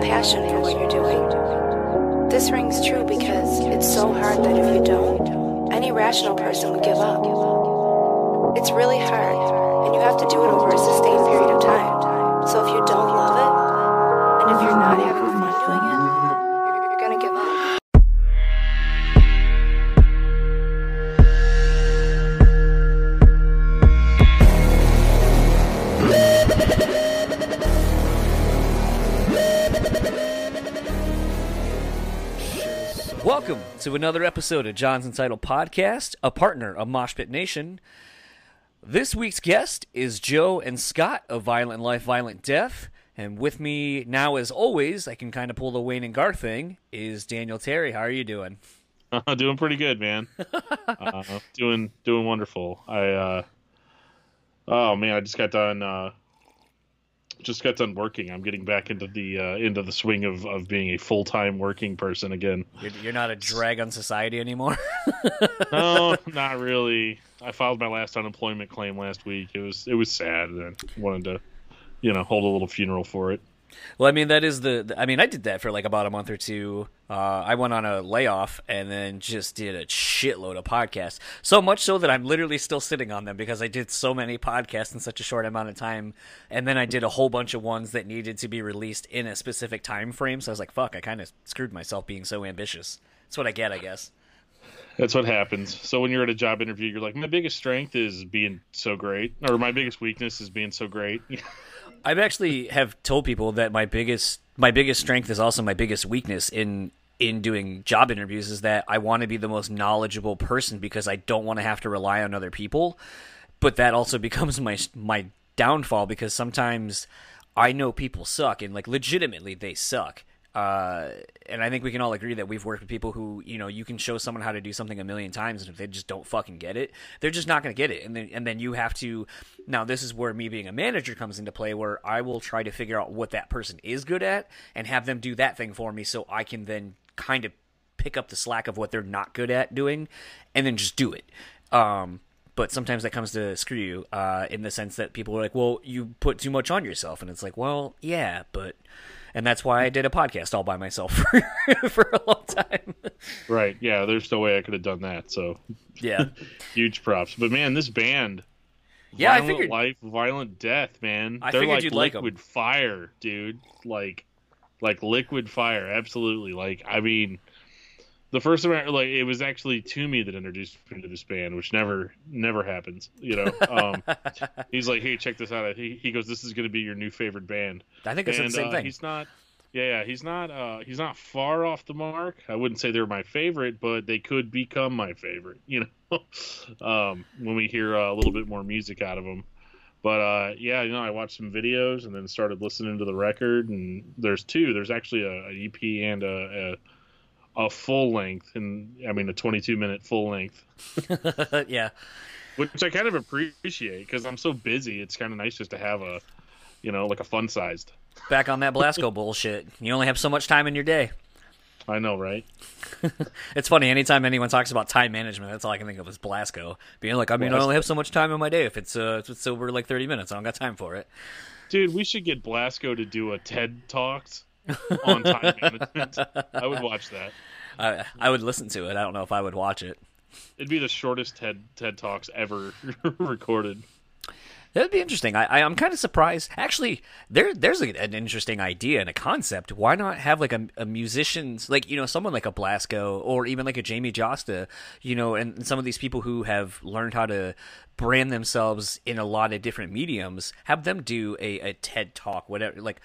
passion for what you're doing. This rings true because it's so hard that if you don't, any rational person would give up. It's really hard, and you have to do it over a sustained period of time. So if you don't love it, and if you're not having fun doing it, to another episode of John's Entitled Podcast, a partner of Moshpit Nation. This week's guest is Joe and Scott of Violent Life, Violent Death. And with me now, as always, I can kind of pull the Wayne and Garth thing, is Daniel Terry. How are you doing? Uh, doing pretty good, man. uh, doing doing wonderful. I uh, oh man, I just got done uh, just got done working. I'm getting back into the uh, into the swing of, of being a full time working person again. You're, you're not a drag on society anymore. No, not really. I filed my last unemployment claim last week. It was it was sad, and I wanted to, you know, hold a little funeral for it. Well, I mean, that is the. the- I mean, I did that for like about a month or two. Uh, I went on a layoff and then just did a shitload of podcasts. So much so that I'm literally still sitting on them because I did so many podcasts in such a short amount of time. And then I did a whole bunch of ones that needed to be released in a specific time frame. So I was like, fuck, I kind of screwed myself being so ambitious. That's what I get, I guess. That's what happens. So when you're at a job interview, you're like, my biggest strength is being so great, or my biggest weakness is being so great. I've actually have told people that my biggest my biggest strength is also my biggest weakness in in doing job interviews is that I want to be the most knowledgeable person because I don't want to have to rely on other people. But that also becomes my my downfall because sometimes I know people suck and like legitimately they suck. Uh, and I think we can all agree that we've worked with people who, you know, you can show someone how to do something a million times, and if they just don't fucking get it, they're just not going to get it. And then, and then you have to. Now, this is where me being a manager comes into play, where I will try to figure out what that person is good at and have them do that thing for me, so I can then kind of pick up the slack of what they're not good at doing, and then just do it. Um, but sometimes that comes to screw you uh, in the sense that people are like, "Well, you put too much on yourself," and it's like, "Well, yeah, but," and that's why I did a podcast all by myself for, for a long time. right? Yeah. There's no way I could have done that. So yeah, huge props. But man, this band, yeah, I Violent figured. life, violent death, man. I They're figured like you'd like liquid fire, dude. Like, like liquid fire. Absolutely. Like, I mean, the first time, I, like, it was actually Toomey that introduced me to this band, which never, never happens. You know, um, he's like, "Hey, check this out." He, he goes, "This is going to be your new favorite band." I think I said and the same uh, thing. he's not. Yeah, yeah, he's not. Uh, he's not far off the mark. I wouldn't say they're my favorite, but they could become my favorite. You know, um, when we hear uh, a little bit more music out of them. But uh, yeah, you know, I watched some videos and then started listening to the record. And there's two. There's actually a, an EP and a, a a full length, and I mean a 22 minute full length, yeah, which I kind of appreciate because I'm so busy. It's kind of nice just to have a, you know, like a fun sized. back on that Blasco bullshit. You only have so much time in your day. I know, right? It's funny. Anytime anyone talks about time management, that's all I can think of is Blasco being like, I mean, I Blasco. only have so much time in my day. If it's uh, if it's over like thirty minutes, I don't got time for it. Dude, we should get Blasco to do a TED Talks on time management. I would watch that. I I would listen to it. I don't know if I would watch it. It'd be the shortest TED TED Talks ever recorded. That'd be interesting. I, I I'm kind of surprised. Actually, there there's a, an interesting idea and a concept. Why not have like a, a musician's like you know someone like a Blasco or even like a Jamey Jasta, you know, and, and some of these people who have learned how to brand themselves in a lot of different mediums, have them do a, a TED talk, whatever. Like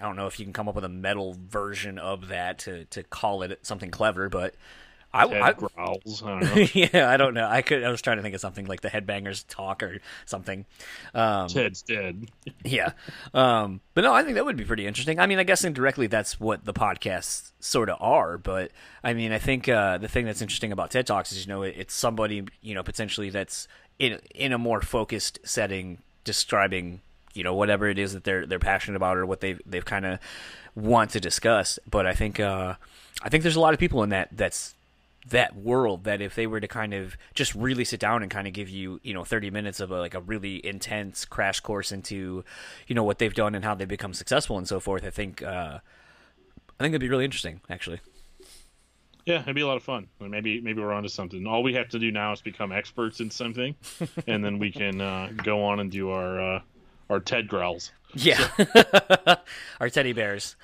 I don't know if you can come up with a metal version of that to to call it something clever, but. I, I, growls. I don't know. yeah, I don't know. I could. I was trying to think of something like the Headbangers talk or something. Um, Ted's dead. yeah. Um, but no, I think that would be pretty interesting. I mean, I guess indirectly that's what the podcasts sort of are. But I mean, I think uh, the thing that's interesting about TED Talks is, you know, it, it's somebody, you know, potentially that's in in a more focused setting, describing, you know, whatever it is that they're they're passionate about or what they they've kind of want to discuss. But I think uh, I think there's a lot of people in that that's that world that if they were to kind of just really sit down and kind of give you you know 30 minutes of a, like a really intense crash course into you know what they've done and how they've become successful and so forth i think uh I think it'd be really interesting, actually. Yeah, it'd be a lot of fun. Maybe maybe we're onto something. All we have to do now is become experts in something, and then we can uh, go on and do our uh, our Ted growls. Yeah, our teddy bears.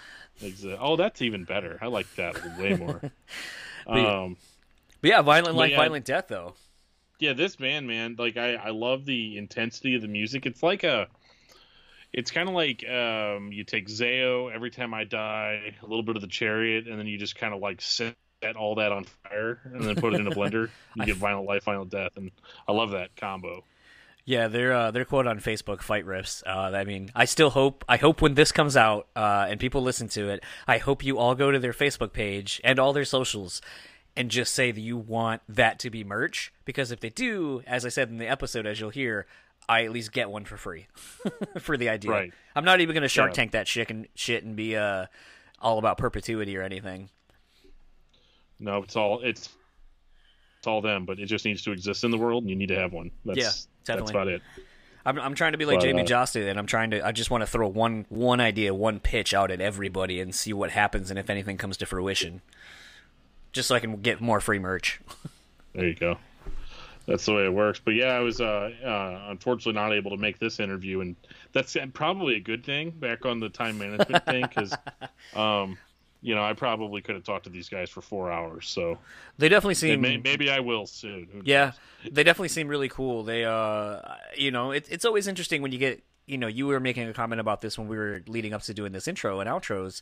Oh, that's even better. I like that way more. yeah. um, But yeah, violent But life, yeah. violent death, though. yeah, this band, man, like I I love the intensity of the music. It's like a it's kind of like um, you take Zao, Every Time I Die, a little bit of the Chariot, and then you just kind of like set all that on fire and then put it in a blender. You get Violent Life, Violent Death, and I love that combo. Yeah, their uh, their quote on Facebook, "Fight riffs." Uh, I mean, I still hope. I hope when this comes out uh, and people listen to it, I hope you all go to their Facebook page and all their socials and just say that you want that to be merch. Because if they do, as I said in the episode, as you'll hear, I at least get one for free for the idea. Right. I'm not even going to Shark Yeah. Tank that shit and shit and be uh, all about perpetuity or anything. No, it's all it's it's all them, but it just needs to exist in the world, and you need to have one. That's, Yeah, That's definitely. about it. I'm, I'm trying to be like But, Jamie uh, Jostin, and I'm trying to. I just want to throw one one idea, one pitch out at everybody, and see what happens, and if anything comes to fruition, just so I can get more free merch. There you go. That's the way it works. But yeah, I was uh, uh, unfortunately not able to make this interview, and that's probably a good thing. Back on the time management thing, because um, you know I probably could have talked to these guys for four hours. So They definitely seem. may, maybe I will soon. Yeah, they definitely seem really cool. They, uh, you know, it, it's always interesting when you get, you know, you were making a comment about this when we were leading up to doing this intro and outros.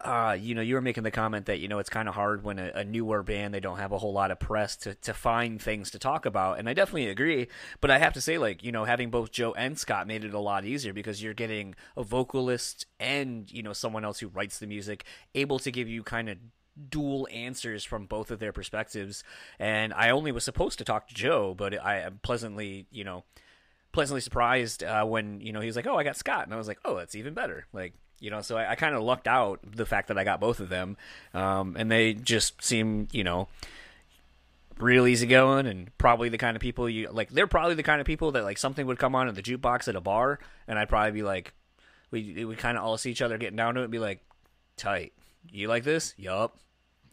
Uh, you know, you were making the comment that you know it's kind of hard when a, a newer band they don't have a whole lot of press to to find things to talk about, and I definitely agree. But I have to say, like, you know, having both Joe and Scott made it a lot easier because you're getting a vocalist and you know someone else who writes the music able to give you kind of dual answers from both of their perspectives. And I only was supposed to talk to Joe, but I am pleasantly, you know, pleasantly surprised uh, when you know he was like, "Oh, I got Scott," and I was like, "Oh, that's even better." Like, you know, so I, I kind of lucked out the fact that I got both of them, um, and they just seem, you know. Real easygoing and probably the kind of people you like. They're probably the kind of people that like something would come on in the jukebox at a bar, and I'd probably be like, we we kind of all see each other getting down to it and be like, tight. You like this? Yup.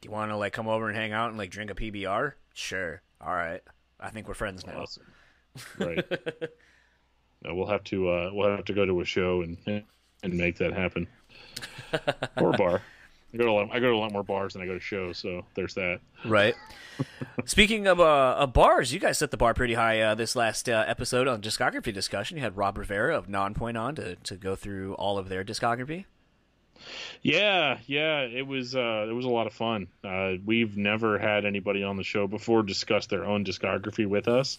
Do you want to like come over and hang out and like drink a PBR? Sure. All right. I think we're friends now. Awesome. Right. no, we'll have to uh, we'll have to go to a show and and make that happen. or a bar. I go to a lot, I go to a lot more bars than I go to shows, so there's that. Right. Speaking of uh, of bars, you guys set the bar pretty high uh, this last uh, episode on discography discussion. You had Rob Rivera of Nonpoint on to, to go through all of their discography. Yeah, yeah, it was uh, it was a lot of fun. Uh, we've never had anybody on the show before discuss their own discography with us,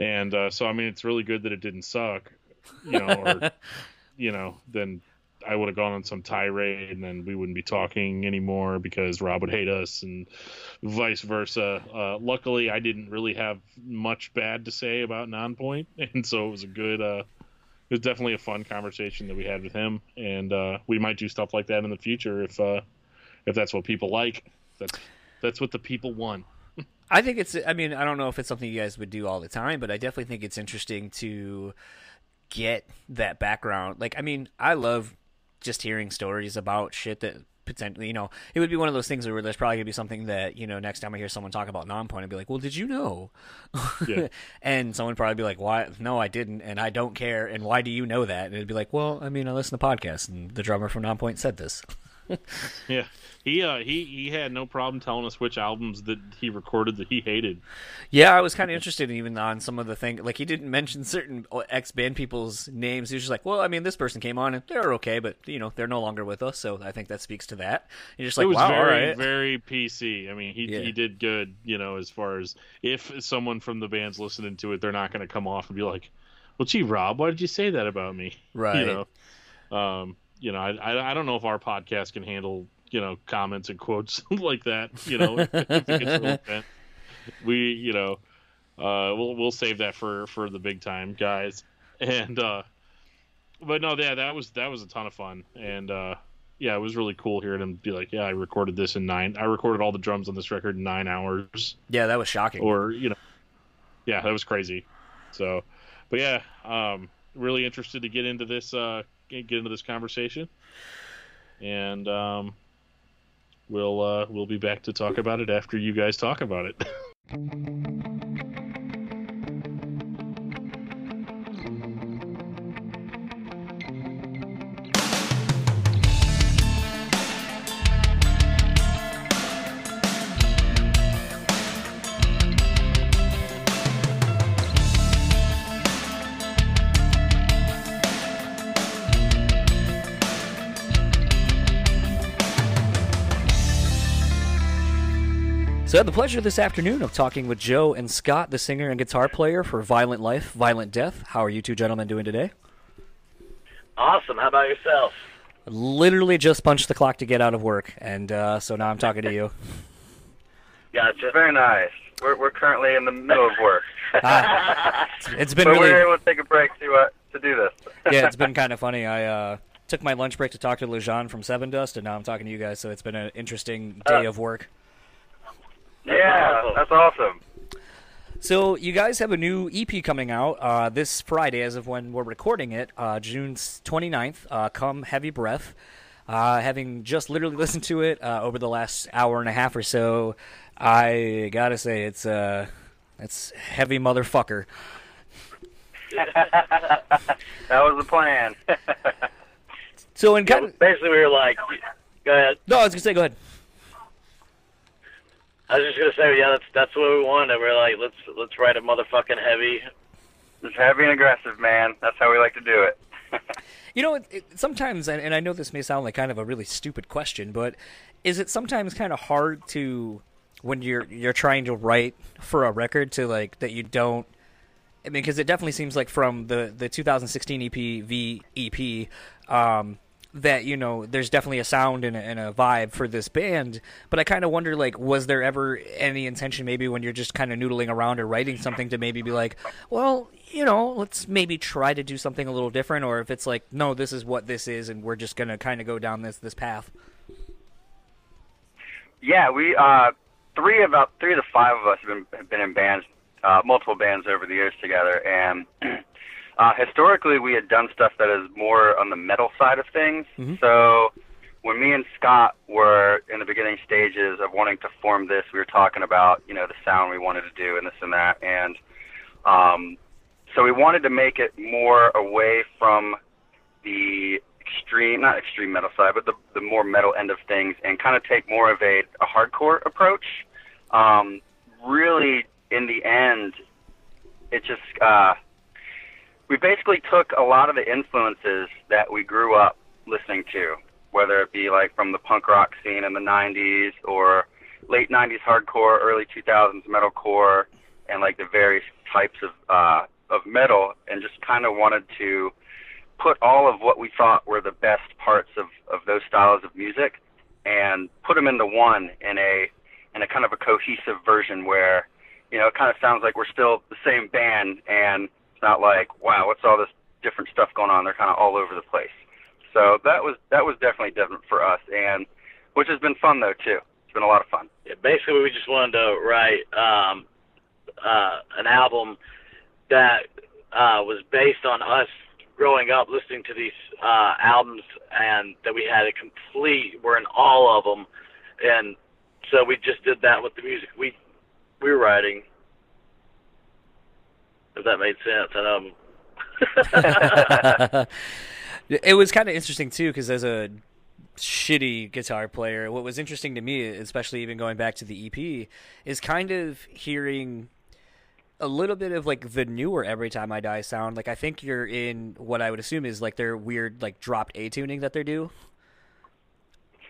and uh, so I mean it's really good that it didn't suck, you know, or you know, then I would have gone on some tirade and then we wouldn't be talking anymore because Rob would hate us and vice versa. Uh, luckily, I didn't really have much bad to say about Nonpoint, and so it was a good. Uh, it was definitely a fun conversation that we had with him, and uh, we might do stuff like that in the future if uh, if that's what people like. That's that's what the people want. I think it's. I mean, I don't know if it's something you guys would do all the time, but I definitely think it's interesting to get that background. Like, I mean, I love just hearing stories about shit that potentially, you know, it would be one of those things where there's probably gonna be something that you know next time I hear someone talk about Nonpoint, I'd be like, well, did you know? Yeah. and someone probably be like, why? No, I didn't, and I don't care. And why do you know that? And it'd be like, well, I mean, I listen to podcasts, and the drummer from Nonpoint said this. Yeah, he uh, he he had no problem telling us which albums that he recorded that he hated. Yeah, I was kind of interested even on some of the thing. Like he didn't mention certain ex band people's names. He was just like, "Well, I mean, this person came on and they're okay, but you know, they're no longer with us." So I think that speaks to that. You're just like, it was "Wow, very all right." very PC. I mean, he Yeah. he did good. You know, as far as if someone from the band's listening to it, they're not going to come off and be like, "Well, gee, Rob, why did you say that about me?" Right. You know, um, you know, I, I I don't know if our podcast can handle you know comments and quotes like that. You know, if it gets really bent. we you know, uh, we'll we'll save that for for the big time guys. And uh, but no, yeah, that was that was a ton of fun, and uh, yeah, it was really cool hearing him be like, yeah, I recorded this in nine. I recorded all the drums on this record in nine hours yeah, that was shocking. or you know yeah that was crazy so but yeah um really interested to get into this uh get into this conversation and um we'll uh, we'll be back to talk about it after you guys talk about it. So I had the pleasure this afternoon of talking with Joe and Scott, the singer and guitar player for Violent Life, Violent Death. How are you two gentlemen doing today? Awesome. How about yourself? Literally just punched the clock to get out of work, and uh, so now I'm talking to you. Gotcha. Very nice. We're we're currently in the middle of work, Ah, it's been but really we're able to take a break to uh, to do this. yeah, it's been kind of funny. I uh, took my lunch break to talk to Lajon from Sevendust, and now I'm talking to you guys. So it's been an interesting day of work. Yeah, awesome. that's awesome. So you guys have a new EP coming out uh, this Friday, as of when we're recording it, uh, June 29th. Uh, Come Heavy Breath. Uh, having just literally listened to it uh, over the last hour and a half or so, I gotta say it's uh, it's heavy motherfucker. That was the plan. So in kind of, Basically, we were like, go ahead. no, I was gonna say, go ahead. I was just gonna say, yeah, that's that's what we wanted. We are like, let's let's write a motherfucking heavy. It's heavy and aggressive, man. That's how we like to do it. You know, it, it, sometimes, and, and I know this may sound like kind of a really stupid question, but is it sometimes kind of hard to when you're you're trying to write for a record to like that you don't? I mean, because it definitely seems like from the the 2016 EP V EP. Um, that you know there's definitely a sound and a, and a vibe for this band but i kind of wonder like was there ever any intention maybe when you're just kind of noodling around or writing something to maybe be like well you know let's maybe try to do something a little different or if it's like no this is what this is and we're just gonna kind of go down this this path Yeah, we uh, three about three of the five of us have been have been in bands, uh, multiple bands over the years together, and uh, historically we had done stuff that is more on the metal side of things. So when me and Scott were in the beginning stages of wanting to form this, we were talking about you know the sound we wanted to do and this and that, and um, so we wanted to make it more away from the extreme, not extreme metal side, but the, the more metal end of things and kind of take more of a, a hardcore approach. Um, really, in the end, it just, uh, we basically took a lot of the influences that we grew up listening to, whether it be like from the punk rock scene in the 90s or late 90s hardcore, early 2000s metalcore, and like the various types of, uh, of metal, and just kind of wanted to put all of what we thought were the best parts of, of those styles of music and put them into one in a in a kind of a cohesive version where you know it kind of sounds like we're still the same band and it's not like wow what's all this different stuff going on they're kind of all over the place so that was that was definitely different for us and which has been fun though too it's been a lot of fun Yeah, basically, we just wanted to write um, uh, an album that uh, was based on us growing up listening to these uh, albums, and that we had a complete. We're in all of them, and so we just did that with the music we we were writing. If that made sense, and um, it was kind of interesting too because as a shitty guitar player what was interesting to me especially even going back to the ep is kind of hearing a little bit of like the newer every time i die sound. Like i think you're in what i would assume is like their weird like dropped a tuning that they do.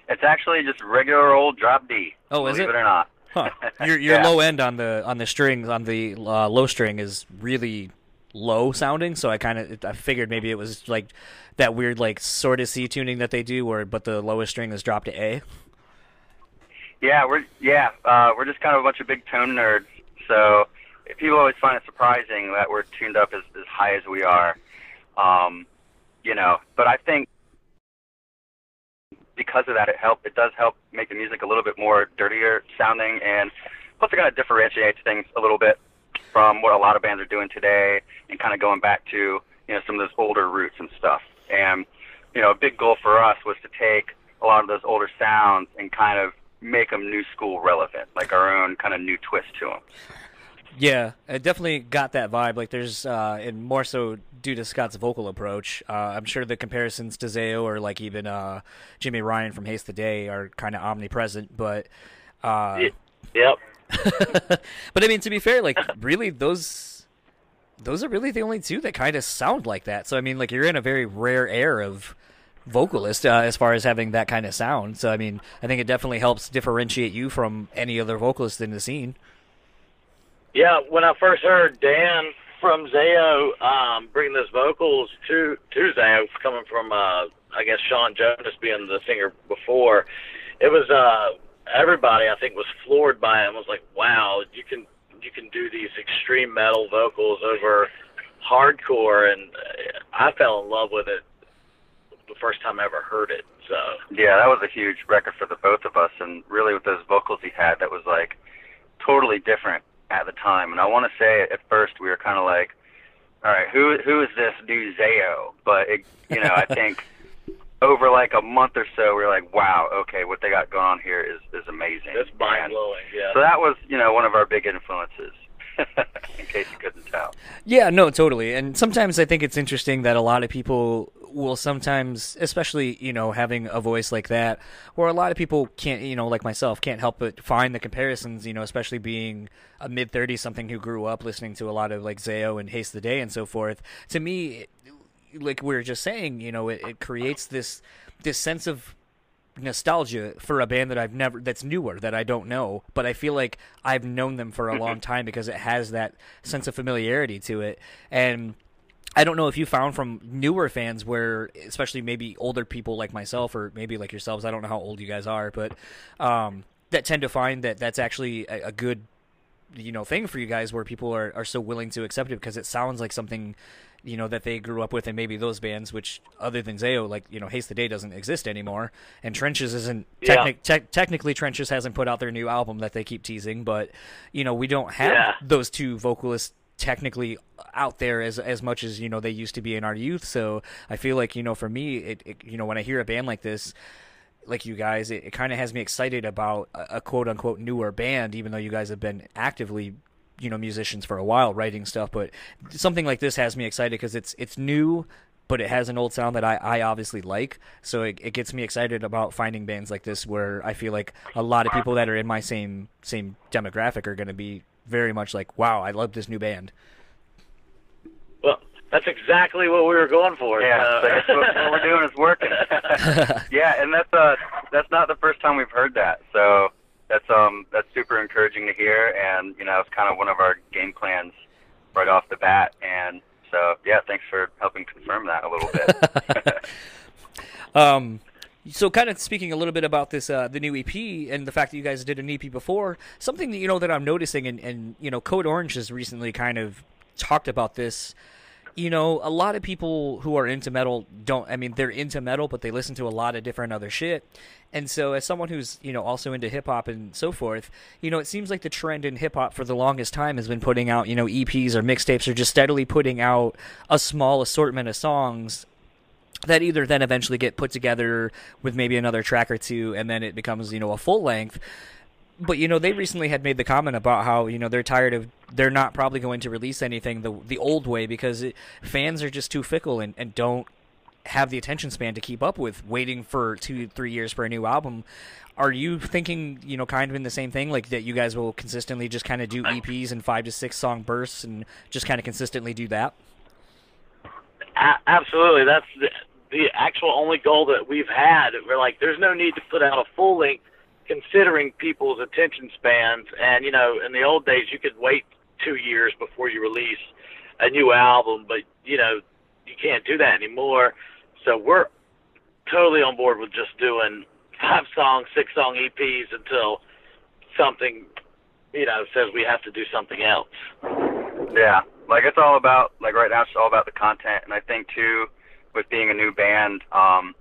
It's actually just regular old drop d Oh, is believe it? it or not huh your your Yeah. low end on the on the strings on the uh, low string is really low sounding so i kind of i figured maybe it was like that weird like sort of c tuning that they do where but the lowest string is dropped to a Yeah, we're yeah, uh, we're just kind of a bunch of big tone nerds. So people always find it surprising that we're tuned up as, as high as we are. Um, you know, but I think because of that, it help. It does help make the music a little bit more dirtier sounding, and plus it kind of differentiates things a little bit from what a lot of bands are doing today, and kind of going back to you know some of those older roots and stuff. And you know, a big goal for us was to take a lot of those older sounds and kind of make them new school relevant, like our own kind of new twist to them. Yeah, it definitely got that vibe. Like there's, uh, and more so due to Scott's vocal approach. Uh, I'm sure the comparisons to Zao or like even uh, Jimmy Ryan from Haste the Day are kind of omnipresent. But, uh, Yep. but I mean, to be fair, like really those, those are really the only two that kind of sound like that. So I mean, like you're in a very rare air of vocalist uh, as far as having that kind of sound. So I mean, I think it definitely helps differentiate you from any other vocalist in the scene. Yeah, when I first heard Dan from Zao um, bring those vocals to to Zao, coming from uh, I guess Shawn Jonas being the singer before, it was uh, everybody I think was floored by it. and Was like, wow, you can you can do these extreme metal vocals over hardcore, and uh, I fell in love with it the first time I ever heard it. So Yeah, that was a huge record for the both of us, and really with those vocals he had, that was like totally different at the time. And I want to say at first we were kind of like, all right, who who is this new Zao? But it, you know, I think over like a month or so, we were like, wow, okay, what they got going on here is is amazing. it's mind blowing. Yeah. So that was, you know, one of our big influences. in case you couldn't tell. Yeah, no, totally. And sometimes I think it's interesting that a lot of people will sometimes, especially, you know, having a voice like that, where a lot of people can't, you know, like myself, can't help but find the comparisons, you know, especially being a mid 30 something who grew up listening to a lot of like Zao and Haste the Day and so forth. To me, like we were just saying, you know, it, it creates this this sense of nostalgia for a band that I've never that's newer that I don't know, but I feel like I've known them for a long time because it has that sense of familiarity to it. And I don't know if you found from newer fans where especially maybe older people like myself or maybe like yourselves, I don't know how old you guys are, but um that tend to find that that's actually a, a good you know thing for you guys where people are, are so willing to accept it because it sounds like something you know that they grew up with and maybe those bands which other than Zao like you know Haste the Day doesn't exist anymore and Trenches isn't Yeah. te- technically Trenches hasn't put out their new album that they keep teasing but you know we don't have Yeah. those two vocalists technically out there as as much as you know they used to be in our youth so I feel like you know for me it, it you know when I hear a band like this like you guys, it, it kind of has me excited about a, a quote unquote newer band, even though you guys have been actively, you know, musicians for a while, writing stuff. But something like this has me excited because it's it's new, but it has an old sound that I, I obviously like. So it, it gets me excited about finding bands like this where I feel like a lot of people that are in my same same demographic are going to be very much like, wow, I love this new band. well, that's exactly what we were going for. Yeah, so- so that's what, what we're doing is working. yeah, and that's uh that's not the first time we've heard that. So that's um that's super encouraging to hear, and you know it's kind of one of our game plans right off the bat. And so yeah, thanks for helping confirm that a little bit. Um, so kind of speaking a little bit about this, uh, the new EP and the fact that you guys did an EP before, something that you know that I'm noticing, and, and you know, Code Orange has recently kind of talked about this. You know, a lot of people who are into metal don't. I mean, they're into metal, but they listen to a lot of different other shit. And so, as someone who's you know also into hip hop and so forth, you know, it seems like the trend in hip hop for the longest time has been putting out you know EPs or mixtapes or just steadily putting out a small assortment of songs that either then eventually get put together with maybe another track or two and then it becomes you know a full length but you know they recently had made the comment about how you know they're tired of they're not probably going to release anything the the old way because it, fans are just too fickle and, and don't have the attention span to keep up with waiting for two three years for a new album are you thinking you know kind of in the same thing like that you guys will consistently just kind of do eps and five to six song bursts and just kind of consistently do that A- absolutely. That's the, the actual only goal that we've had. We're like, there's no need to put out a full length, considering people's attention spans. And you know, in the old days, you could wait two years before you release a new album, but you know, you can't do that anymore. So we're totally on board with just doing five song, six song EPs until something, you know, says we have to do something else. Yeah, like it's all about like right now it's all about the content, and I think too, with being a new band, um,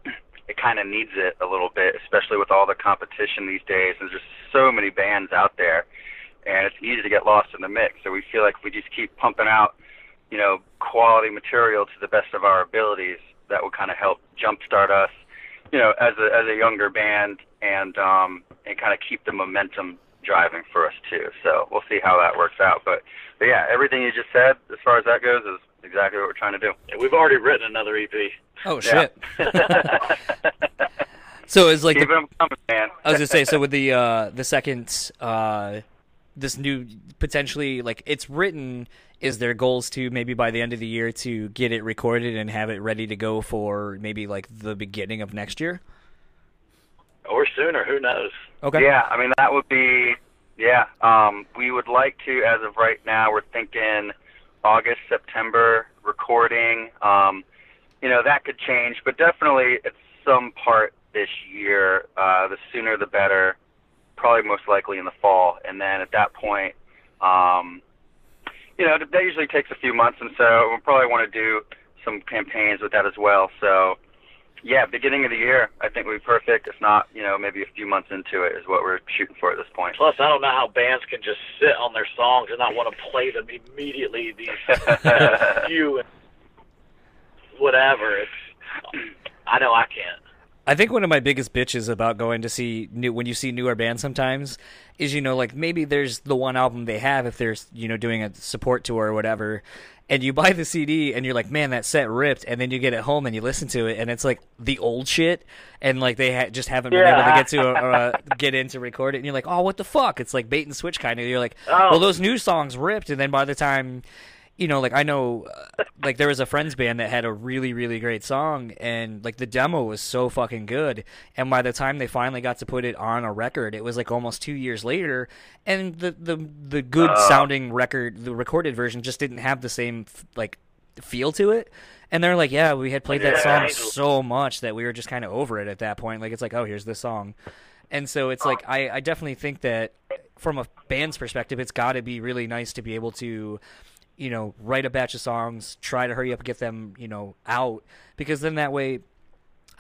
it kind of needs it a little bit, especially with all the competition these days. And there's just so many bands out there, and it's easy to get lost in the mix. So we feel like if we just keep pumping out, you know, quality material to the best of our abilities, that will kind of help jumpstart us, you know, as a as a younger band and um, and kind of keep the momentum driving for us too. So we'll see how that works out. But but yeah, everything you just said as far as that goes is exactly what we're trying to do. And we've already written another EP. Oh Yeah. shit! So it's like Keep the, them coming, man. I was gonna say, so with the uh the second uh this new potentially like it's written is their goals to maybe by the end of the year to get it recorded and have it ready to go for maybe like the beginning of next year? or sooner, who knows? Okay. Yeah, I mean that would be yeah. Um, we would like to, as of right now, we're thinking August, September recording. Um, you know that could change, but definitely at some part this year. Uh, the sooner the better. Probably most likely in the fall, and then at that point, um, you know that usually takes a few months, and so we'll probably want to do some campaigns with that as well. So yeah, beginning of the year, I think would be perfect. If not, you know, maybe a few months into it is what we're shooting for at this point. Plus, I don't know how bands can just sit on their songs and not want to play them immediately. These few and whatever. It's I know I can't. I think one of my biggest bitches about going to see new when you see newer bands sometimes is you know like maybe there's the one album they have if they're you know doing a support tour or whatever and you buy the CD and you're like man that set ripped and then you get it home and you listen to it and it's like the old shit and like they ha- just haven't been able to get to or, uh, get in to record it and you're like oh what the fuck? It's like bait and switch kind of you're like Oh. well those new songs ripped and then by the time you know, like I know, uh, like there was a friends band that had a really, really great song, and like the demo was so fucking good. And by the time they finally got to put it on a record, it was like almost two years later, and the the the good sounding record, the recorded version, just didn't have the same like feel to it. And they're like, yeah, we had played that song so much that we were just kind of over it at that point. Like it's like, oh, here's this song. And so it's like I, I definitely think that from a band's perspective, it's got to be really nice to be able to, you know, write a batch of songs, try to hurry up and get them, you know, out because then that way.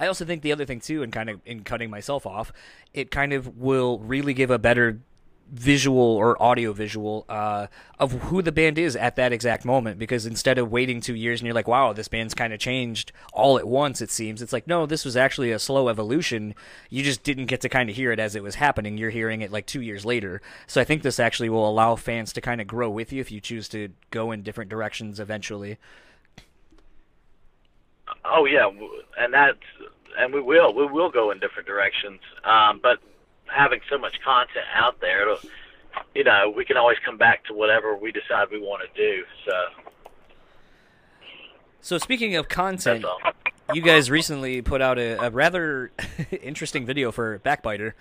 I also think the other thing too, and kind of in cutting myself off, it kind of will really give a better visual or audio visual uh, of who the band is at that exact moment. Because instead of waiting two years and you're like wow this band's kind of changed all at once it seems it's like no this was actually a slow evolution. You just didn't get to kind of hear it as it was happening. You're hearing it like two years later. So i think this actually will allow fans to kind of grow with you if you choose to go in different directions eventually. Oh yeah, and that's and we will we will go in different directions. Um, but having so much content out there, it'll, you know, we can always come back to whatever we decide we want to do. So so speaking of content you guys recently put out a, a rather interesting video for Backbiter.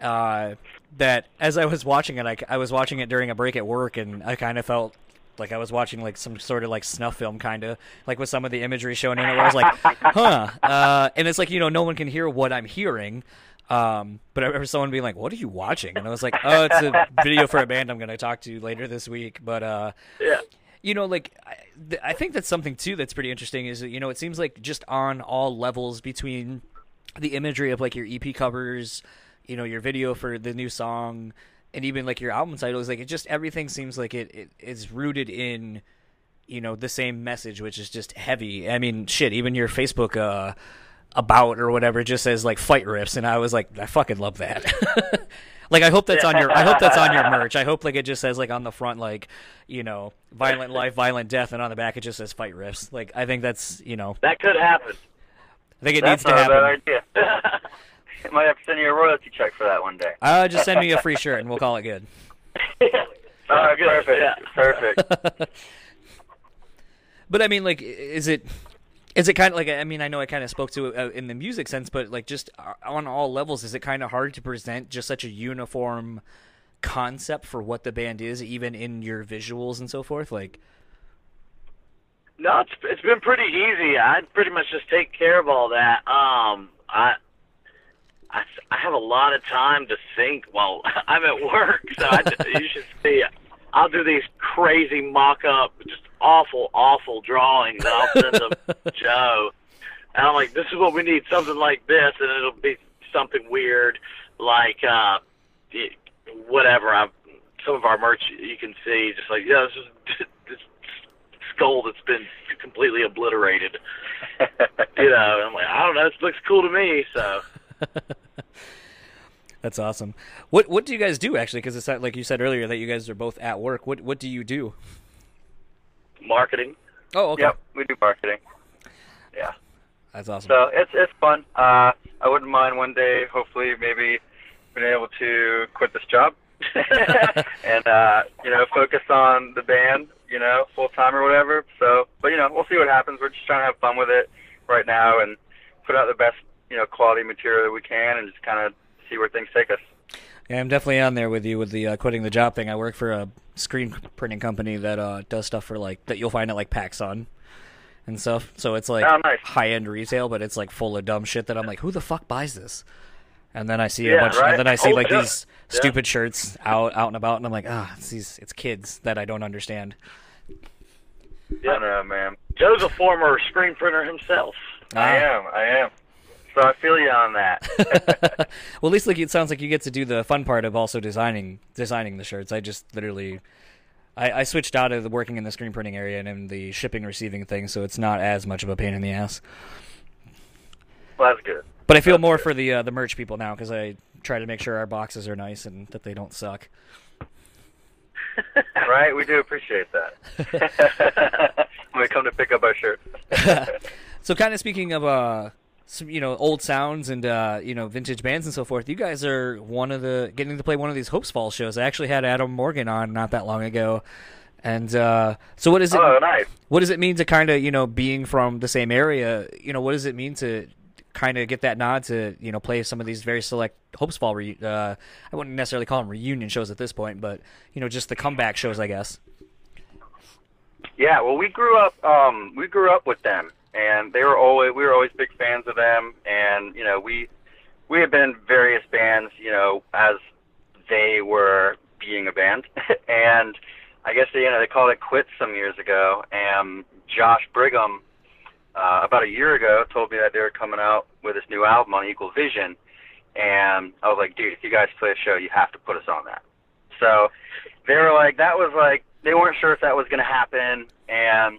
Uh, that as I was watching it, I, I was watching it during a break at work, and I kind of felt like I was watching like some sort of like snuff film, kind of like with some of the imagery shown in it. Where I was like, huh, uh, and it's like you know no one can hear what I'm hearing. Um, but I remember someone being like, "What are you watching?" And I was like, "Oh, it's a video for a band I'm going to talk to later this week." But uh, Yeah. you know, like I, th- I think that's something too that's pretty interesting. Is that, you know, it seems like just on all levels between the imagery of like your EP covers, you know, your video for the new song, and even like your album titles, like it just everything seems like it, it is rooted in, you know, the same message, which is just heavy. I mean, shit, even your Facebook uh about or whatever just says like fight riffs, and I was like, I fucking love that. Like I hope that's on your I hope that's on your merch. I hope like it just says like on the front like, you know, violent life, violent death, and on the back it just says fight riffs. Like I think that's you know That could happen. I think it That's needs to happen. bad idea. Might have to send you a royalty check for that one day. Uh, just send me a free shirt and we'll call it good. All right, good, perfect. yeah. Perfect. But I mean, like, is it is it kind of like I mean, I know I kind of spoke to it uh, in the music sense, but like just uh, on all levels, is it kind of hard to present just such a uniform concept for what the band is, even in your visuals and so forth? Like, No, it's it's been pretty easy. I pretty much just take care of all that. Um, I. I, I have a lot of time to think while I'm at work, so I, you should see. I'll do these crazy mock-up, just awful, awful drawings, and I'll send them to Joe. And I'm like, "This is what we need, something like this," and it'll be something weird, like uh, whatever. I some of our merch you can see, just like yeah, this is this skull that's been completely obliterated. You know, and I'm like, I don't know, this looks cool to me. So That's awesome. What what do you guys do actually? Because it's not- like you said earlier that you guys are both at work. What what do you do? Marketing. Oh, okay. Yep, we do marketing. Yeah. That's awesome. So it's it's fun. Uh, I wouldn't mind one day, hopefully, maybe being able to quit this job and uh, you know focus on the band, you know, full time or whatever. So, but you know, we'll see what happens. We're just trying to have fun with it right now and put out the best you know quality material that we can, and just kind of see where things take us. Yeah, I'm definitely on there with you with the uh, quitting the job thing. I work for a screen printing company that uh, does stuff for like that you'll find at like PacSun and stuff. So it's like Oh, nice. high end retail, but it's like full of dumb shit that I'm like, who the fuck buys this? And then I see a bunch, right. and then I see Oh, like yeah. these Yeah. stupid shirts out out and about, and I'm like, ah, it's these it's kids that I don't understand. I know, man. Joe's a former screen printer himself. I am. I am. So I feel you on that. well, at least like it sounds like you get to do the fun part of also designing designing the shirts. I just literally, I, I switched out of the working in the screen printing area and in the shipping receiving thing, so it's not as much of a pain in the ass. well, that's good. But I feel more for the uh, the merch people now because I try to make sure our boxes are nice and that they don't suck. Right? We do appreciate that. when we come to pick up our shirt. So, kind of speaking of uh, some, you know, old sounds and uh, you know, vintage bands and so forth. You guys are one of the getting to play one of these Hopesfall shows. I actually had Adam Morgan on not that long ago, and uh, so what is it? oh, nice. What does it mean to kind of you know being from the same area? You know, what does it mean to kind of get that nod to you know play some of these very select Hopesfall? Re- uh, I wouldn't necessarily call them reunion shows at this point, but you know, just the comeback shows, I guess. Yeah, well, we grew up. Um, we grew up with them, and they were always. We were always big fans of them, and you know, we we had been in various bands, you know, as they were being a band, and I guess they, you know they called it quits some years ago. And Josh Brigham, uh, about a year ago, told me that they were coming out with this new album on Equal Vision, and I was like, dude, if you guys play a show, you have to put us on that. So they were like, that was like, they weren't sure if that was going to happen. And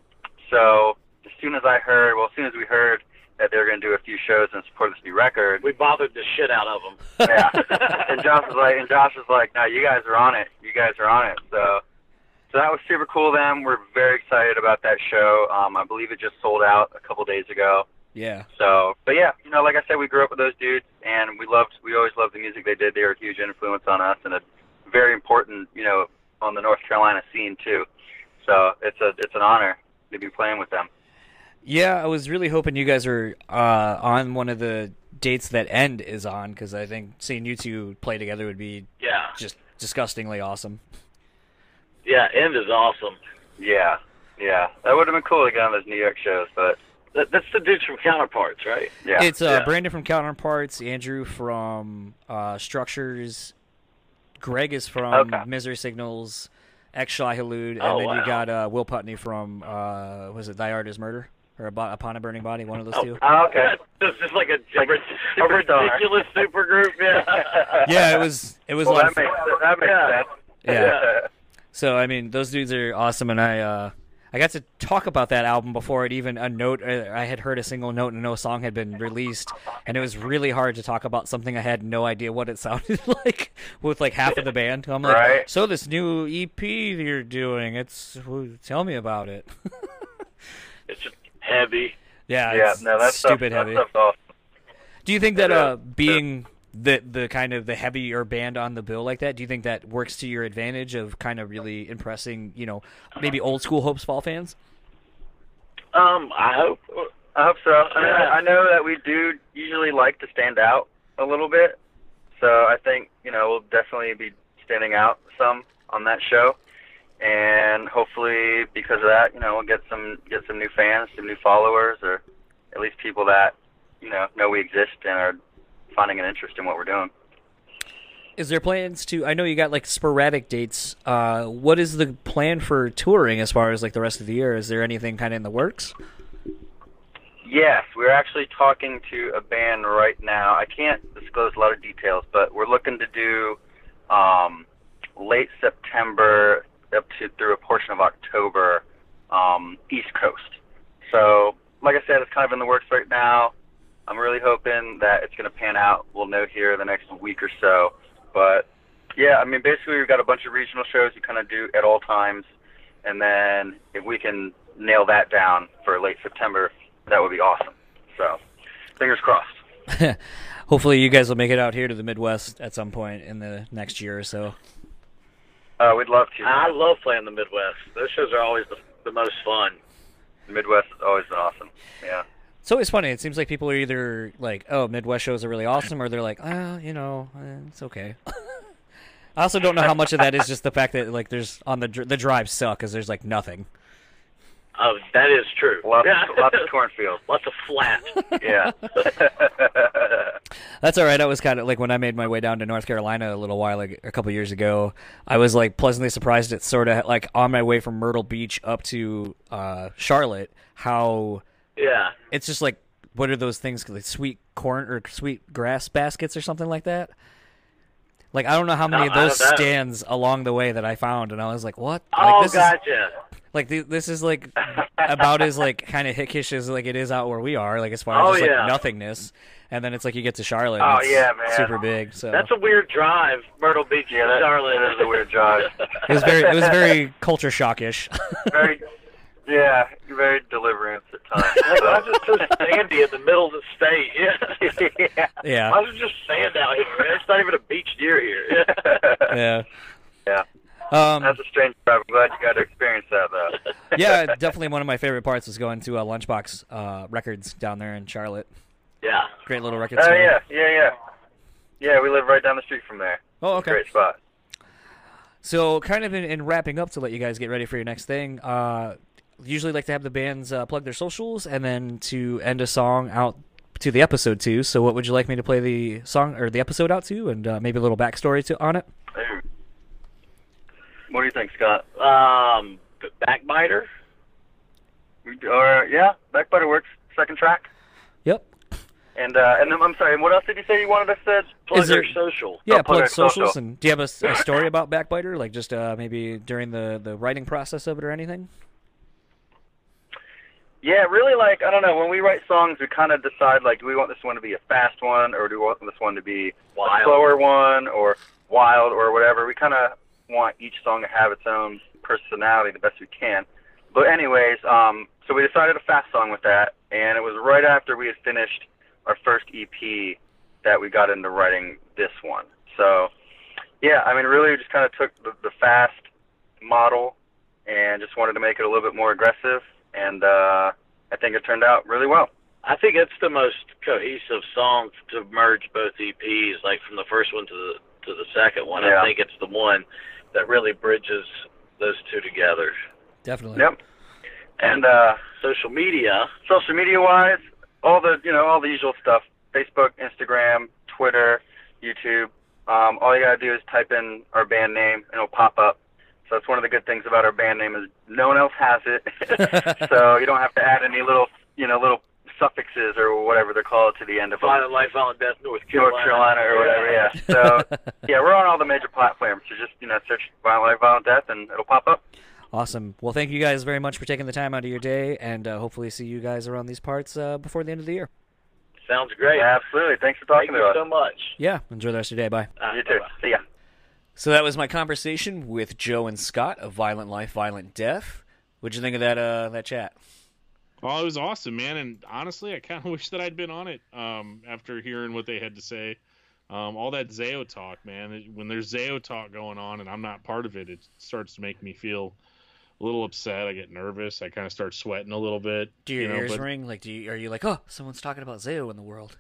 so as soon as I heard, well, as soon as we heard that they were going to do a few shows and support this new record, We bothered the shit out of them. yeah. and Josh was like, and Josh was like, no, you guys are on it. You guys are on it. So, so that was super cool. Then we're very excited about that show. Um, I believe it just sold out a couple days ago. Yeah. So, but yeah, you know, like I said, we grew up with those dudes, and we loved, we always loved the music they did. They were a huge influence on us, and a very important, you know, on the North Carolina scene too. So it's a, it's an honor to be playing with them. Yeah, I was really hoping you guys were uh, on one of the dates that End is on because I think seeing you two play together would be Yeah. just disgustingly awesome. Yeah, End is awesome. Yeah, yeah, that would have been cool to get on those New York shows, but That, that's the dudes from Counterparts, right? yeah, It's uh, Yeah. Brandon from Counterparts, Andrew from uh, Structures, Greg is from Okay. Misery Signals, X Shai Hulud, and Oh, then you got uh, Will Putney from uh, was it Thy Art Is Murder or Abo- Upon a Burning Body, one of those Oh. two. Oh, okay. It's just like a, Like a Superstar. ridiculous super group. Yeah. Yeah, it was it was Well, a lot that of fun. makes that makes Yeah. sense. Yeah. So I mean, those dudes are awesome, and I uh, I got to talk about that album before it even a note. uh, I had heard a single note and no song had been released, and it was really hard to talk about something I had no idea what it sounded like with like half of the band. I'm like, Right. so this new EP you're doing, it's tell me about it. It's just heavy. yeah, yeah, no, that's stupid stuff, heavy. That awesome. Do you think that uh, being the the kind of the heavier band on the bill like that, do you think that works to your advantage of kind of really impressing, you know, maybe old school Hopesfall fans? Um, I hope. I hope so. I. I know that we do usually like to stand out a little bit, so I think you know we'll definitely be standing out some on that show, and hopefully because of that, you know, we'll get some get some new fans, some new followers, or at least people that you know know we exist and are finding an interest in what we're doing. Is there plans to? I know you got like sporadic dates. Uh, what is the plan for touring as far as like the rest of the year? Is there anything kind of in the works? Yes, we're actually talking to a band right now. I can't disclose a lot of details, but we're looking to do um, late September up to through a portion of October, um, East Coast. So, like I said, it's kind of in the works right now. I'm really hoping that it's going to pan out. We'll know here in the next week or so. But yeah, I mean, basically we've got a bunch of regional shows we kind of do at all times, and then if we can nail that down for late September, that would be awesome. So, fingers crossed. Hopefully, you guys will make it out here to the Midwest at some point in the next year or so. Uh, we'd love to. I love playing the Midwest. Those shows are always the, the most fun. The Midwest has always been awesome. Yeah. It's always funny. It seems like people are either like, "Oh, Midwest shows are really awesome," or they're like, "Oh, you know, eh, it's okay." I also don't know how much of that is just the fact that like there's on the dr- the drives suck because there's like nothing. Oh, that is true. Lots, yeah. of, lots of cornfields. Lots of flat. Yeah. That's all right. I was kind of like when I made my way down to North Carolina a little while ag- a couple years ago. I was like pleasantly surprised at sort of like on my way from Myrtle Beach up to uh, Charlotte how yeah. it's just like what are those things like sweet corn or sweet grass baskets or something like that. Like I don't know how many Oh, of those stands along the way that I found, and I was like, "What? Like, Oh, this is gotcha. Like th- this is like about as like kind of hickish as like it is out where we are, like as far as Oh, just, like yeah. nothingness." And then it's like you get to Charlotte, Oh, and it's yeah, man. super big. So That's a weird drive, Myrtle Beach Yeah, to that, Charlotte. that is a weird drive. it was very it was very culture shockish. very, yeah, very deliverance at times. Like, why is it so sandy in the middle of the state? Yeah. yeah. yeah, Why is it just sand out here? Man? It's not even a beach near here. yeah. Yeah. Um, That's a strange drive. I'm glad you got to experience that, though. Yeah, definitely one of my favorite parts was going to uh, Lunchbox uh, Records down there in Charlotte. yeah. Great little record Oh, store. yeah, yeah, yeah. Yeah, we live right down the street from there. Oh, okay. Great spot. So, kind of in, in wrapping up to let you guys get ready for your next thing, uh, usually like to have the bands uh, plug their socials and then to end a song out to the episode too. So, what would you like me to play the song or the episode out to, and uh, maybe a little backstory to on it? What do you think, Scott? Um, Backbiter. Or yeah, Backbiter works. Second track. Yep. And uh, and then, I'm sorry. What else did you say you wanted us to? Plug Is there- their social. Yeah, Oh, plug plug socials. social. And do you have a story about Backbiter, like just uh, maybe during the the writing process of it or anything? Yeah, really. Like I don't know. When we write songs, we kind of decide like, do we want this one to be a fast one, or do we want this one to be Wild. a slower one, or wild, or whatever. We kind of want each song to have its own personality the best we can. But anyways, um, so we decided a fast song with that, and it was right after we had finished our first EP that we got into writing this one. So, yeah, I mean, really, we just kind of took the, the fast model and just wanted to make it a little bit more aggressive, and uh, I think it turned out really well. I think it's the most cohesive song to merge both EPs, like from the first one to the to the second one. Yeah. I think it's the one that really bridges those two together. Definitely. Yep. And uh, Social media. social media wise, all the you know all the usual stuff: Facebook, Instagram, Twitter, YouTube. Um, all you gotta do is type in our band name, and it'll pop up. So that's one of the good things about our band name is no one else has it, so you don't have to add any little you know little suffixes or whatever they're called to the end of them. Violent Life, Violent Death, North Carolina. North Carolina or whatever. Yeah. So yeah, we're on all the major platforms. So just you know search Violent Life, Violent Death, and it'll pop up. Awesome. Well, thank you guys very much for taking the time out of your day, and uh, hopefully see you guys around these parts uh, before the end of the year. Sounds great. Absolutely. Thanks for talking you to us. so much. Yeah. Enjoy the rest of your day. Bye. Uh, You too. bye-bye. See ya. So that was my conversation with Joe and Scott of Violent Life, Violent Death. What'd you think of that uh, that chat? Oh, it was awesome, man. And honestly, I kind of wish that I'd been on it um, after hearing what they had to say. Um, all that Zao talk, man. It- When there's Zao talk going on and I'm not part of it, it starts to make me feel a little upset. I get nervous. I kind of start sweating a little bit. Do your you know, ears but- ring? Like, do you, are you like, oh, someone's talking about Zao in the world?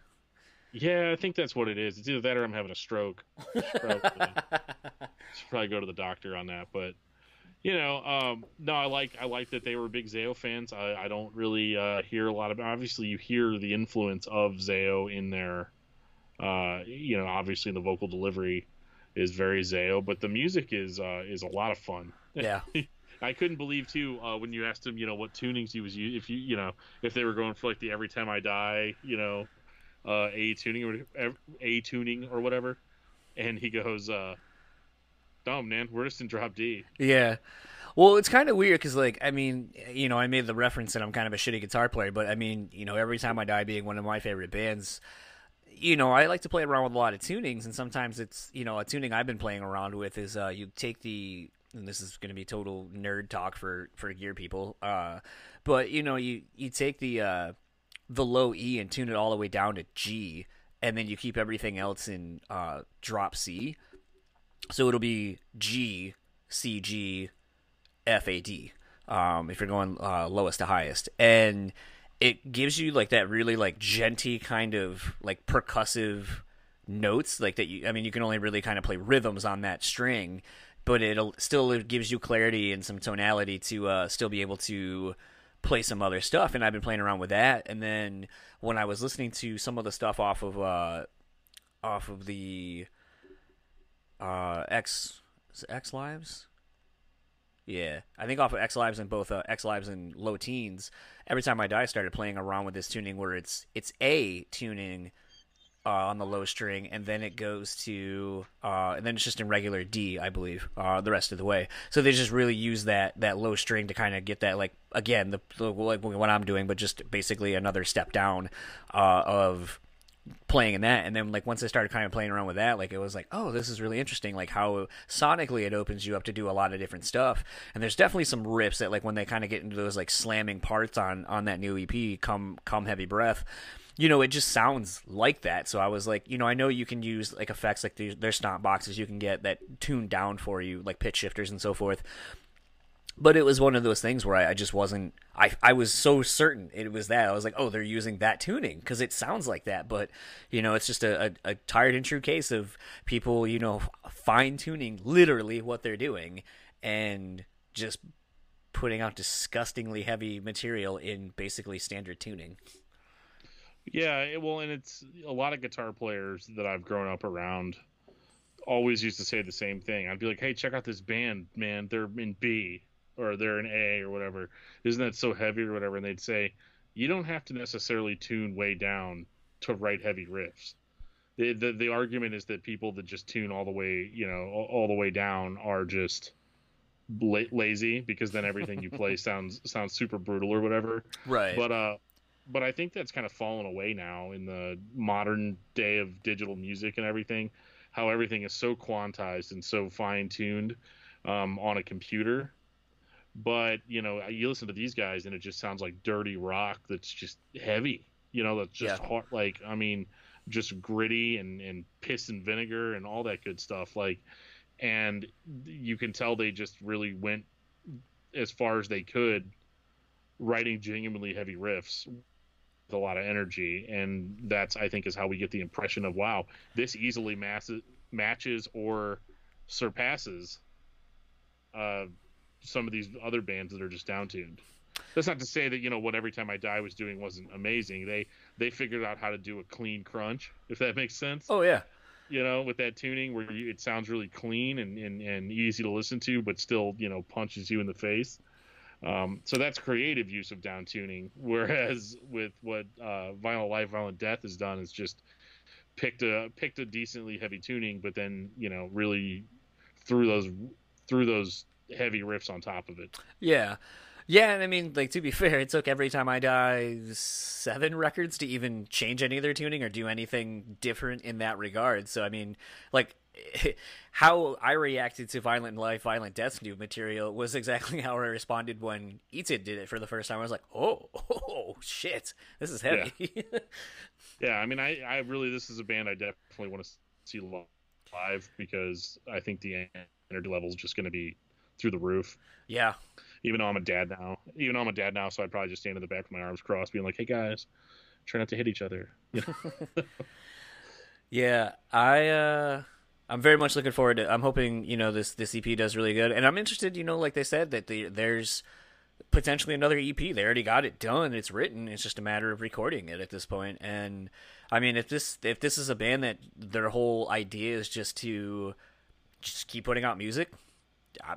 Yeah, I think that's what it is. It's either that or I'm having a stroke. stroke should probably go to the doctor on that. But you know, um, no, I like I like that they were big Zao fans. I, I don't really uh, hear a lot of. Obviously, you hear the influence of Zao in their, uh, you know, obviously the vocal delivery is very Zao, but the music is uh, is a lot of fun. Yeah. I couldn't believe too uh, when you asked him, you know, what tunings he was using. If you, you know, if they were going for like the "Every Time I Die," you know, uh, A tuning or A tuning or whatever, and he goes, uh, "Dumb man, we're just in drop D." Yeah. Well, it's kind of weird because, like, I mean, you know, I made the reference that I'm kind of a shitty guitar player, but I mean, you know, every time I die being one of my favorite bands, you know, I like to play around with a lot of tunings, and sometimes it's, you know, a tuning I've been playing around with is uh, you take the, and this is going to be total nerd talk for for gear people, uh, but you know, you you take the uh, the low E and tune it all the way down to G, and then you keep everything else in uh, drop C, so it'll be G C G F A D. Um, if you're going uh, lowest to highest, and it gives you like that really like djenty kind of like percussive notes like that you i mean you can only really kind of play rhythms on that string but it'll still it gives you clarity and some tonality to uh, still be able to play some other stuff and i've been playing around with that and then when i was listening to some of the stuff off of uh off of the uh x x lives yeah, I think off of Ex Lives and both uh, Ex Lives and Low Teens. Every time I die, I started playing around with this tuning where it's it's A tuning uh, on the low string, and then it goes to uh, and then it's just in regular D, I believe, uh, the rest of the way. So they just really use that that low string to kind of get that like again the, the like what I'm doing, but just basically another step down uh, of playing in that and then like once i started kind of playing around with that like it was like oh this is really interesting like how sonically it opens you up to do a lot of different stuff and there's definitely some riffs that like when they kind of get into those like slamming parts on on that new ep come come heavy breath you know, it just sounds like that. So I was like, you know, I know you can use like effects like there's stomp boxes you can get that tune down for you, like pitch shifters and so forth but it was one of those things where I, I, just wasn't I, I was so certain it was that. I was like oh they're using that tuning because it sounds like that. But you know it's just a, a, a tired and true case of people you know fine tuning literally what they're doing and just putting out disgustingly heavy material in basically standard tuning. Yeah well and it's a lot of guitar players that i've grown up around always used to say the same thing. I'd be like hey check out this band man. They're in b or they're an A or whatever. Isn't that so heavy or whatever? And they'd say, you don't have to necessarily tune way down to write heavy riffs. The, the, the argument is that people that just tune all the way, you know, all, all the way down are just la- lazy because then everything you play sounds sounds super brutal or whatever. Right. But uh, but I think that's kind of fallen away now in the modern day of digital music and everything. How everything is so quantized and so fine tuned um, on a computer but you know you listen to these guys and it just sounds like dirty rock that's just heavy you know that's just yeah. hard like i mean just gritty and and piss and vinegar and all that good stuff like and you can tell they just really went as far as they could writing genuinely heavy riffs with a lot of energy and that's i think is how we get the impression of wow this easily masses, matches or surpasses uh, some of these other bands that are just downtuned. That's not to say that you know what Every Time I Die was doing wasn't amazing. They they figured out how to do a clean crunch, if that makes sense. Oh yeah. You know, with that tuning where you, it sounds really clean and, and, and easy to listen to, but still, you know, punches you in the face. Um, so that's creative use of down tuning. Whereas with what uh, Violent Life, Violent Death has done is just picked a picked a decently heavy tuning, but then you know really threw those through those heavy riffs on top of it. Yeah. Yeah, and I mean, like to be fair, it took every time I die seven records to even change any of their tuning or do anything different in that regard. So I mean, like how I reacted to Violent Life, Violent Death's new material was exactly how I responded when Etid did it for the first time. I was like, oh, oh shit, this is heavy. Yeah, yeah I mean, I, I really, this is a band I definitely want to see live because I think the energy level is just going to be through the roof. Yeah. Even though I'm a dad now, even though I'm a dad now, so I'd probably just stand in the back with my arms crossed, being like, "Hey guys, try not to hit each other." yeah, I uh, I'm very much looking forward to. I'm hoping you know this this EP does really good, and I'm interested. You know, like they said that the, there's potentially another EP. They already got it done. It's written. It's just a matter of recording it at this point. And I mean, if this if this is a band that their whole idea is just to just keep putting out music, I,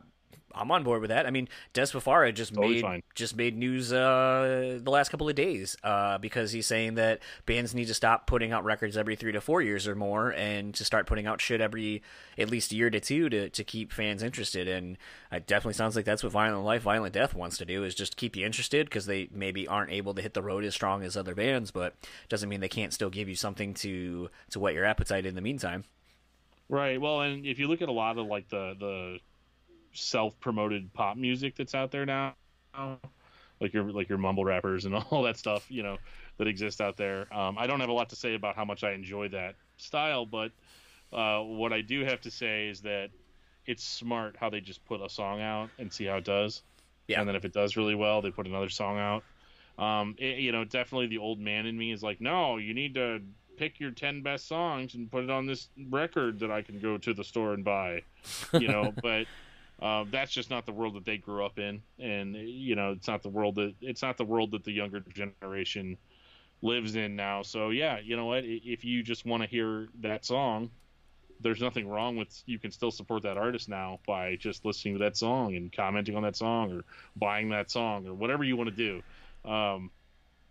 I'm on board with that. I mean, Dez Fafara just Totally made fine. just made news uh, the last couple of days uh, because he's saying that bands need to stop putting out records every three to four years or more, and to start putting out shit every at least a year to two to to keep fans interested. And it definitely sounds like that's what Violent Life, Violent Death wants to do is just keep you interested because they maybe aren't able to hit the road as strong as other bands, but doesn't mean they can't still give you something to to whet your appetite in the meantime. Right. Well, and if you look at a lot of like the the self-promoted pop music that's out there now, like your like your mumble rappers and all that stuff, you know, that exists out there. Um, I don't have a lot to say about how much I enjoy that style, but uh, what I do have to say is that it's smart how they just put a song out and see how it does. Yeah. And then if it does really well, they put another song out. Um, it, you know, definitely the old man in me is like, no, you need to pick your 10 best songs and put it on this record that I can go to the store and buy, you know, but uh, that's just not the world that they grew up in. And, you know, it's not the world that, it's not the world that the younger generation lives in now. So yeah, you know what, if you just want to hear that song, there's nothing wrong with you can still support that artist now by just listening to that song and commenting on that song or buying that song or whatever you want to do. Um,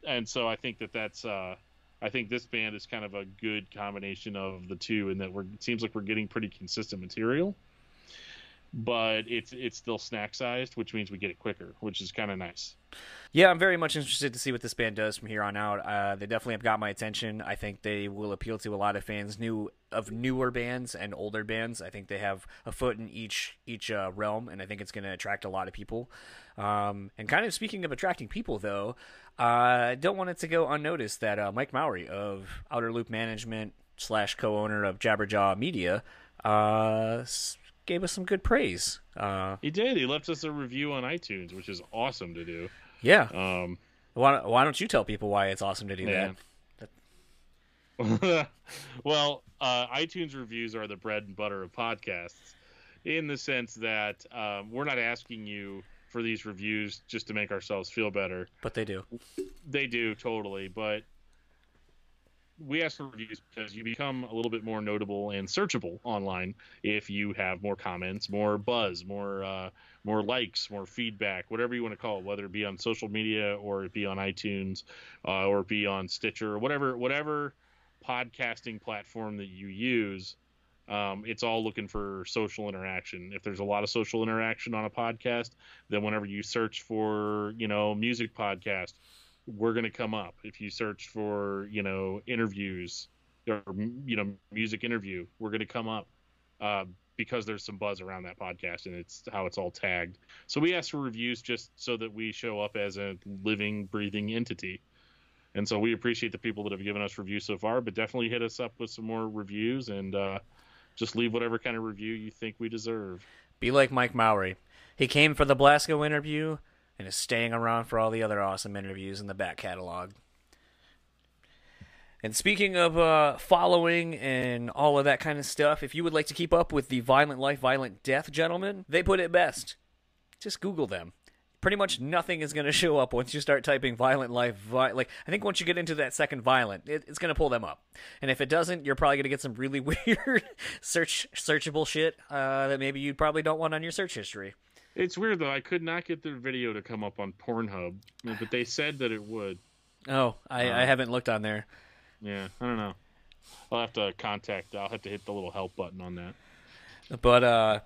and so I think that that's uh, I think this band is kind of a good combination of the two, in that we're it seems like we're getting pretty consistent material, but it's it's still snack sized, which means we get it quicker, which is kind of nice. Yeah, I'm very much interested to see what this band does from here on out. Uh, they definitely have got my attention. I think they will appeal to a lot of fans, new of newer bands and older bands. I think they have a foot in each each uh, realm, and I think it's going to attract a lot of people. Um, and kind of speaking of attracting people, though, uh, I don't want it to go unnoticed that uh, Mike Mowry of Outer Loop Management slash co-owner of Jabberjaw Media uh, gave us some good praise. Uh, He did. He left us a review on iTunes, which is awesome to do. yeah, Um, why, why don't you tell people why it's awesome to do Yeah. that? well, uh, iTunes reviews are the bread and butter of podcasts, in the sense that um, we're not asking you for these reviews just to make ourselves feel better. But they do. They do totally, but we ask for reviews because you become a little bit more notable and searchable online if you have more comments, more buzz, more uh, more likes, more feedback, whatever you want to call it, whether it be on social media or it be on iTunes uh, or it be on Stitcher, or whatever whatever podcasting platform that you use. Um, it's all looking for social interaction. If there's a lot of social interaction on a podcast, then whenever you search for, you know, music podcast, we're going to come up. If you search for, you know, interviews or, you know, music interview, we're going to come up uh, because there's some buzz around that podcast and it's how it's all tagged. So we ask for reviews just so that we show up as a living, breathing entity. And so we appreciate the people that have given us reviews so far, but definitely hit us up with some more reviews and uh, just leave whatever kind of review you think we deserve. Be like Mike Mowry. He came for the Blasco interview and is staying around for all the other awesome interviews in the back catalog. And speaking of uh, following and all of that kind of stuff, if you would like to keep up with the Violent Life, Violent Death gentlemen, they put it best. Just Google them. Pretty much nothing is going to show up once you start typing Violent Life. Vi- like I think once you get into that second Violent, it, it's going to pull them up. And if it doesn't, you're probably going to get some really weird search searchable shit uh, that maybe you probably don't want on your search history. It's weird though. I could not get their video to come up on Pornhub, but they said that it would. Oh, I, I haven't looked on there. Yeah, I don't know. I'll have to contact. I'll have to hit the little help button on that. But uh,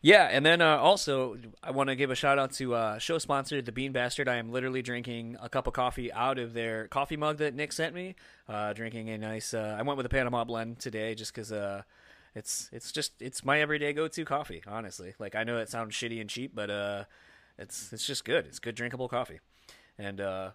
yeah, and then uh, also I want to give a shout out to uh, show sponsor the Bean Bastard. I am literally drinking a cup of coffee out of their coffee mug that Nick sent me. Uh, drinking a nice. Uh, I went with a Panama blend today just because uh, it's it's just it's my everyday go to coffee. Honestly, like I know it sounds shitty and cheap, but uh, it's it's just good. It's good drinkable coffee, and uh,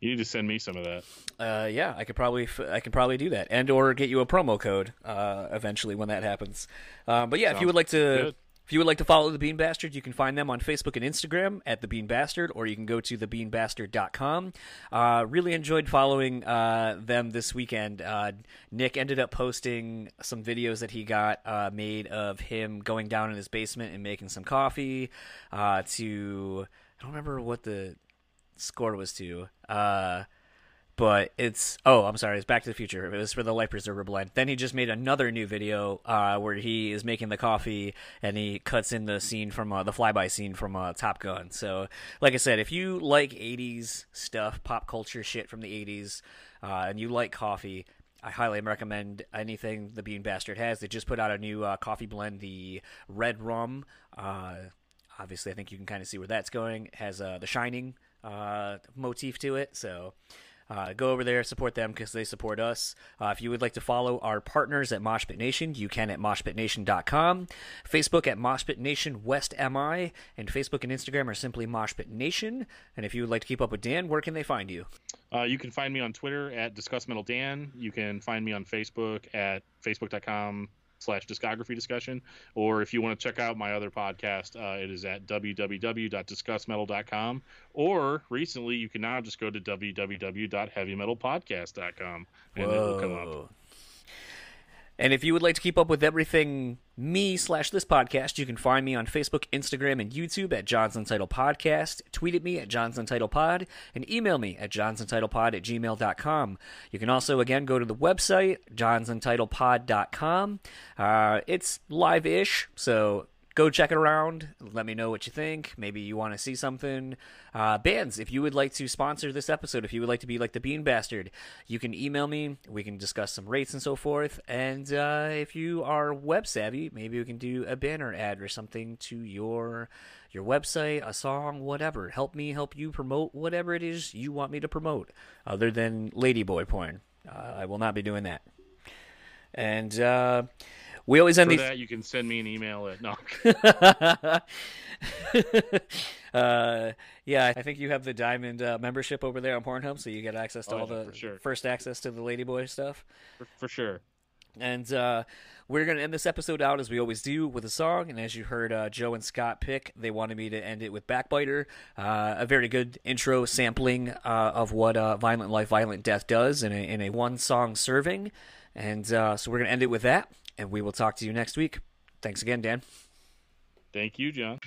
You need to send me some of that. uh, yeah, I could probably f- I can probably do that, and or get you a promo code uh, eventually when that happens. Uh, but yeah, if you would like to. good. If you would like to follow the Bean Bastard, you can find them on Facebook and Instagram at the Bean Bastard, or you can go to thebeanbastard.com. Uh, really enjoyed following uh, them this weekend. Uh, Nick ended up posting some videos that he got uh, made of him going down in his basement and making some coffee. Uh, to I don't remember what the score was to. But it's oh i'm sorry it's back to the future it was for the life preserver blend then he just made another new video uh, where he is making the coffee and he cuts in the scene from uh, the flyby scene from uh, top gun so like i said if you like 80s stuff pop culture shit from the 80s uh, and you like coffee I highly recommend anything the Bean Bastard has. They just put out a new uh, coffee blend, the Red Rum. Uh, obviously, I think you can kind of see where that's going. It has the Shining uh, motif to it, so uh, go over there, support them because they support us. Uh, if you would like to follow our partners at Moshpit Nation, you can at moshpitnation.com. Facebook at Moshpit Nation West MI, and Facebook and Instagram are simply Moshpit Nation. And if you would like to keep up with Dan, where can they find you? Uh, you can find me on Twitter at Discuss Metal Dan. You can find me on Facebook at facebook.com slash discography discussion. Or if you want to check out my other podcast, uh, it is at www.discussmetal.com. Or recently, you can now just go to www.heavymetalpodcast.com and it will come up. And if you would like to keep up with everything me slash this podcast, you can find me on Facebook, Instagram, and YouTube at John's Untitled Podcast. Tweet at me at John's Untitled Pod and email me at johnsuntitledpod at gmail.com. You can also, again, go to the website, johnsuntitledpod.com. Uh, it's live ish, so go check it around. Let me know what you think. Maybe you want to see something. Uh, bands, if you would like to sponsor this episode, if you would like to be like the Bean Bastard, you can email me. We can discuss some rates and so forth. And uh, if you are web savvy, maybe we can do a banner ad or something to your your website, a song, whatever. Help me help you promote whatever it is you want me to promote, other than ladyboy porn. Uh, I will not be doing that. And uh, we always end For these. that, you can send me an email at no. uh, yeah, I think you have the diamond uh, membership over there on Pornhub, so you get access to Oh, all yeah, the sure. first access to the Ladyboy stuff. for, for sure. And uh, we're going to end this episode out as we always do with a song. And as you heard uh, Joe and Scott pick, they wanted me to end it with Backbiter, uh, a very good intro sampling uh, of what uh, Violent Life, Violent Death does in a, in a one song serving. And uh, so we're going to end it with that, and we will talk to you next week. Thanks again, Dan. Thank you, John.